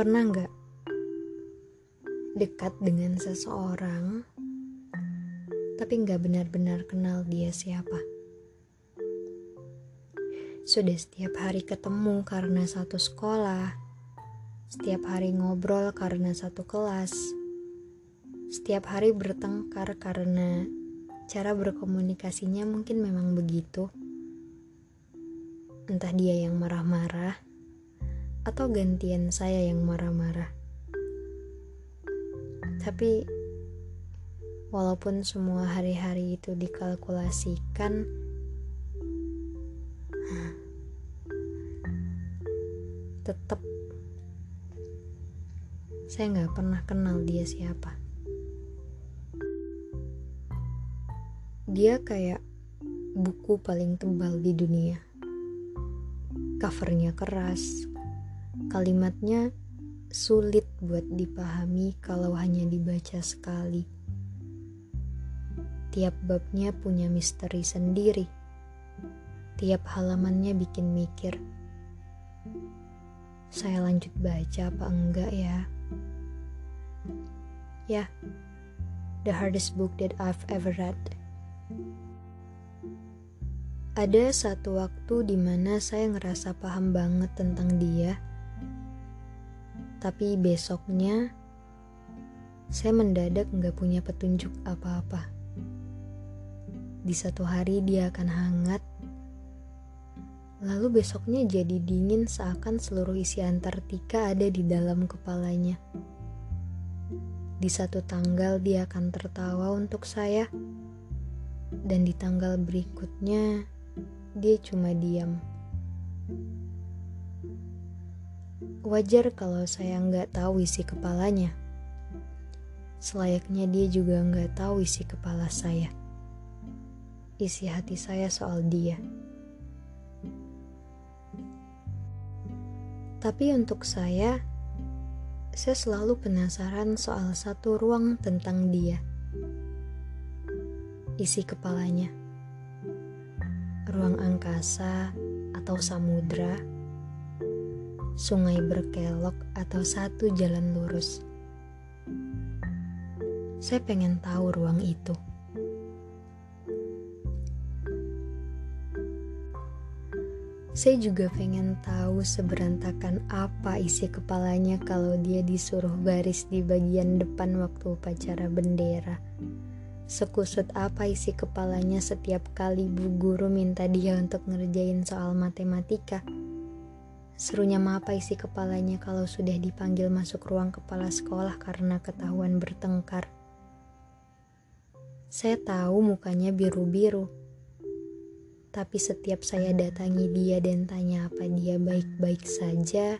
Pernah nggak dekat dengan seseorang, tapi nggak benar-benar kenal dia siapa? Sudah setiap hari ketemu karena satu sekolah, setiap hari ngobrol karena satu kelas, setiap hari bertengkar karena cara berkomunikasinya mungkin memang begitu. Entah dia yang marah-marah atau gantian saya yang marah-marah. Tapi walaupun semua hari-hari itu dikalkulasikan, tetap saya nggak pernah kenal dia siapa. Dia kayak buku paling tebal di dunia. Covernya keras, Kalimatnya sulit buat dipahami kalau hanya dibaca sekali. Tiap babnya punya misteri sendiri. Tiap halamannya bikin mikir. Saya lanjut baca apa enggak ya? Ya, the hardest book that I've ever read. Ada satu waktu di mana saya ngerasa paham banget tentang dia tapi besoknya saya mendadak nggak punya petunjuk apa-apa. Di satu hari dia akan hangat, lalu besoknya jadi dingin seakan seluruh isi Antartika ada di dalam kepalanya. Di satu tanggal dia akan tertawa untuk saya, dan di tanggal berikutnya dia cuma diam. Wajar kalau saya nggak tahu isi kepalanya. Selayaknya dia juga nggak tahu isi kepala saya. Isi hati saya soal dia. Tapi untuk saya, saya selalu penasaran soal satu ruang tentang dia. Isi kepalanya. Ruang angkasa atau samudra sungai berkelok, atau satu jalan lurus. Saya pengen tahu ruang itu. Saya juga pengen tahu seberantakan apa isi kepalanya kalau dia disuruh baris di bagian depan waktu upacara bendera. Sekusut apa isi kepalanya setiap kali bu guru minta dia untuk ngerjain soal matematika. Serunya apa isi kepalanya kalau sudah dipanggil masuk ruang kepala sekolah karena ketahuan bertengkar. Saya tahu mukanya biru-biru. Tapi setiap saya datangi dia dan tanya apa dia baik-baik saja,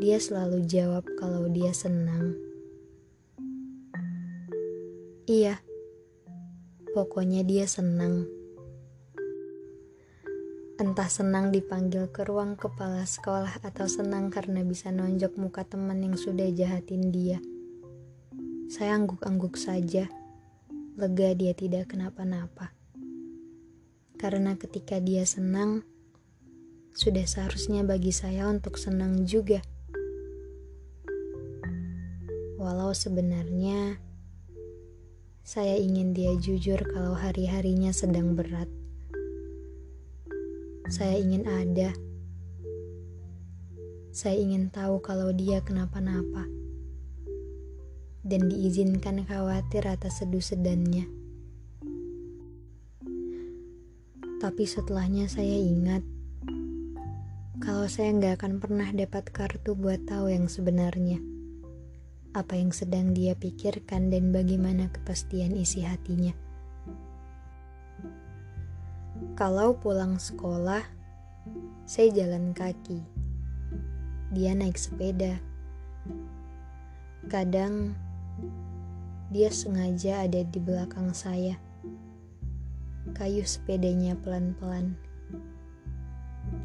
dia selalu jawab kalau dia senang. Iya, pokoknya dia senang. Entah senang dipanggil ke ruang kepala sekolah atau senang karena bisa nonjok muka teman yang sudah jahatin dia. Saya angguk-angguk saja, lega dia tidak kenapa-napa. Karena ketika dia senang, sudah seharusnya bagi saya untuk senang juga. Walau sebenarnya saya ingin dia jujur kalau hari-harinya sedang berat. Saya ingin ada. Saya ingin tahu kalau dia kenapa-napa. Dan diizinkan khawatir atas seduh sedannya. Tapi setelahnya saya ingat kalau saya nggak akan pernah dapat kartu buat tahu yang sebenarnya. Apa yang sedang dia pikirkan dan bagaimana kepastian isi hatinya. Kalau pulang sekolah, saya jalan kaki. Dia naik sepeda. Kadang dia sengaja ada di belakang saya. Kayu sepedanya pelan-pelan.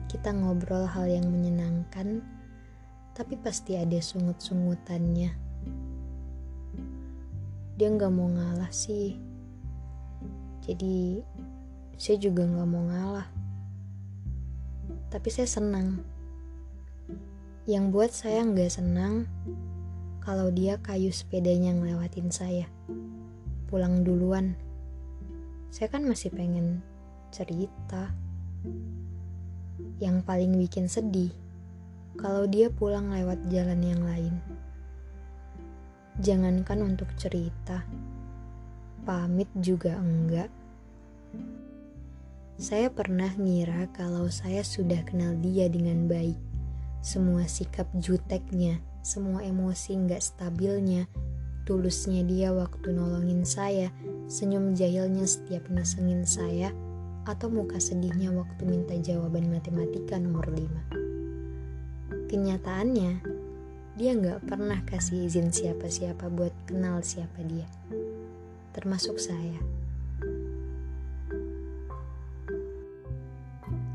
Kita ngobrol hal yang menyenangkan, tapi pasti ada sungut-sungutannya. Dia nggak mau ngalah sih. Jadi saya juga nggak mau ngalah. Tapi saya senang. Yang buat saya nggak senang kalau dia kayu sepedanya ngelewatin saya. Pulang duluan. Saya kan masih pengen cerita. Yang paling bikin sedih kalau dia pulang lewat jalan yang lain. Jangankan untuk cerita, pamit juga enggak. Saya pernah ngira kalau saya sudah kenal dia dengan baik. Semua sikap juteknya, semua emosi nggak stabilnya, tulusnya dia waktu nolongin saya, senyum jahilnya setiap ngesengin saya, atau muka sedihnya waktu minta jawaban matematika nomor 5. Kenyataannya, dia nggak pernah kasih izin siapa-siapa buat kenal siapa dia, termasuk saya.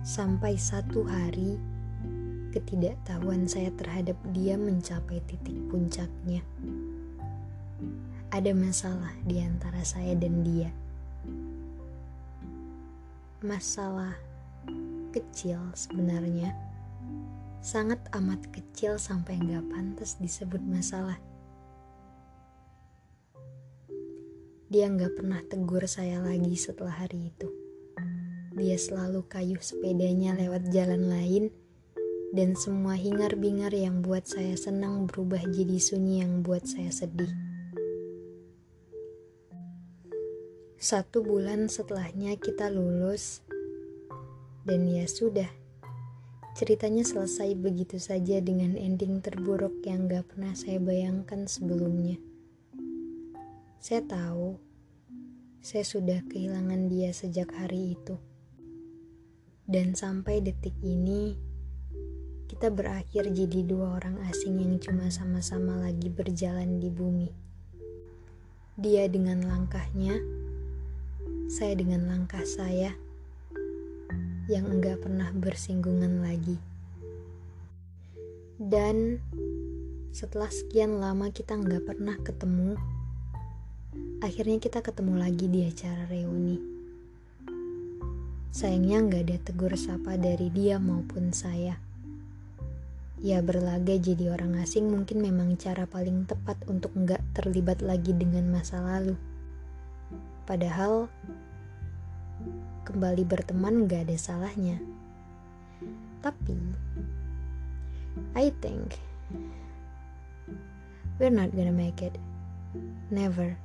Sampai satu hari, ketidaktahuan saya terhadap dia mencapai titik puncaknya. Ada masalah di antara saya dan dia. Masalah kecil sebenarnya, sangat amat kecil sampai nggak pantas disebut masalah. Dia nggak pernah tegur saya lagi setelah hari itu. Dia selalu kayuh sepedanya lewat jalan lain, dan semua hingar-bingar yang buat saya senang berubah jadi sunyi yang buat saya sedih. Satu bulan setelahnya kita lulus, dan ya sudah, ceritanya selesai begitu saja dengan ending terburuk yang gak pernah saya bayangkan sebelumnya. Saya tahu, saya sudah kehilangan dia sejak hari itu. Dan sampai detik ini, kita berakhir jadi dua orang asing yang cuma sama-sama lagi berjalan di bumi. Dia dengan langkahnya, saya dengan langkah saya, yang enggak pernah bersinggungan lagi. Dan setelah sekian lama kita enggak pernah ketemu, akhirnya kita ketemu lagi di acara reuni. Sayangnya nggak ada tegur sapa dari dia maupun saya. Ya berlaga jadi orang asing mungkin memang cara paling tepat untuk nggak terlibat lagi dengan masa lalu. Padahal kembali berteman nggak ada salahnya. Tapi I think we're not gonna make it. Never.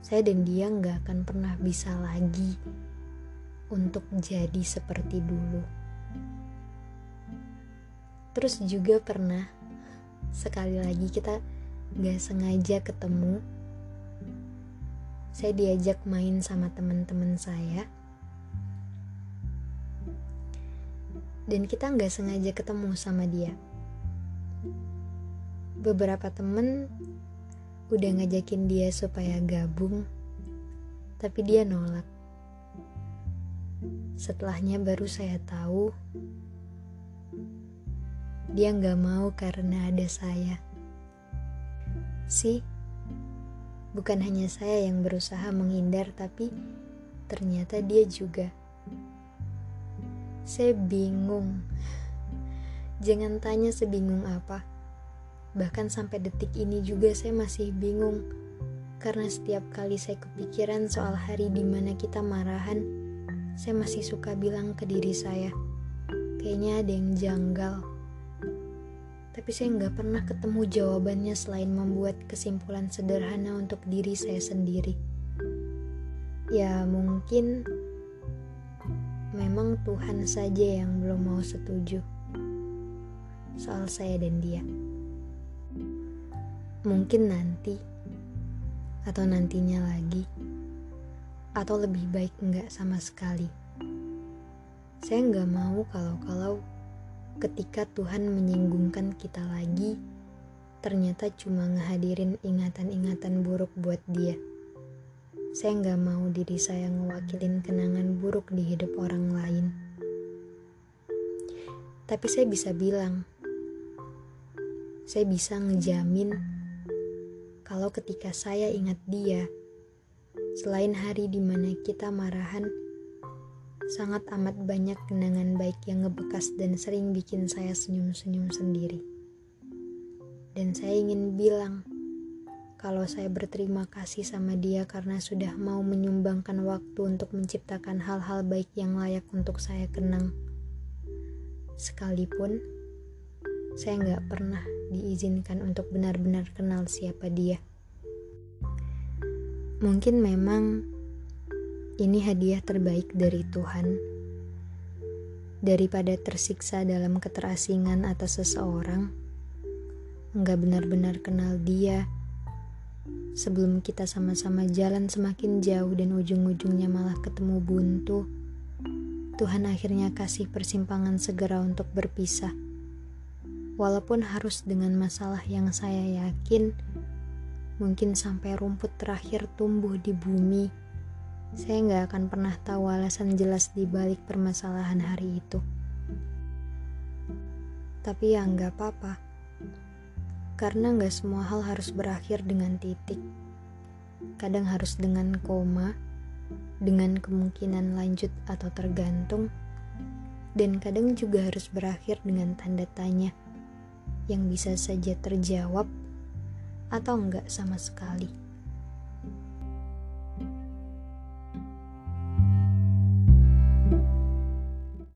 Saya dan dia nggak akan pernah bisa lagi untuk jadi seperti dulu. Terus juga pernah sekali lagi kita gak sengaja ketemu. Saya diajak main sama teman-teman saya. Dan kita gak sengaja ketemu sama dia. Beberapa temen udah ngajakin dia supaya gabung, tapi dia nolak Setelahnya baru saya tahu dia nggak mau karena ada saya. Sih, bukan hanya saya yang berusaha menghindar, tapi ternyata dia juga. Saya bingung. Jangan tanya sebingung apa. Bahkan sampai detik ini juga saya masih bingung. Karena setiap kali saya kepikiran soal hari di mana kita marahan, saya masih suka bilang ke diri saya, kayaknya ada yang janggal. Tapi saya nggak pernah ketemu jawabannya selain membuat kesimpulan sederhana untuk diri saya sendiri. Ya mungkin memang Tuhan saja yang belum mau setuju soal saya dan dia. Mungkin nanti atau nantinya lagi atau lebih baik enggak sama sekali. Saya enggak mau kalau-kalau ketika Tuhan menyinggungkan kita lagi, ternyata cuma ngehadirin ingatan-ingatan buruk buat dia. Saya enggak mau diri saya ngewakilin kenangan buruk di hidup orang lain. Tapi saya bisa bilang, saya bisa ngejamin kalau ketika saya ingat dia, Selain hari di mana kita marahan, sangat amat banyak kenangan baik yang ngebekas dan sering bikin saya senyum-senyum sendiri. Dan saya ingin bilang, kalau saya berterima kasih sama dia karena sudah mau menyumbangkan waktu untuk menciptakan hal-hal baik yang layak untuk saya kenang. Sekalipun, saya nggak pernah diizinkan untuk benar-benar kenal siapa dia. Mungkin memang ini hadiah terbaik dari Tuhan. Daripada tersiksa dalam keterasingan atas seseorang, nggak benar-benar kenal dia. Sebelum kita sama-sama jalan semakin jauh dan ujung-ujungnya malah ketemu buntu, Tuhan akhirnya kasih persimpangan segera untuk berpisah. Walaupun harus dengan masalah yang saya yakin mungkin sampai rumput terakhir tumbuh di bumi, saya nggak akan pernah tahu alasan jelas di balik permasalahan hari itu. Tapi ya nggak apa-apa, karena nggak semua hal harus berakhir dengan titik. Kadang harus dengan koma, dengan kemungkinan lanjut atau tergantung, dan kadang juga harus berakhir dengan tanda tanya yang bisa saja terjawab atau enggak sama sekali.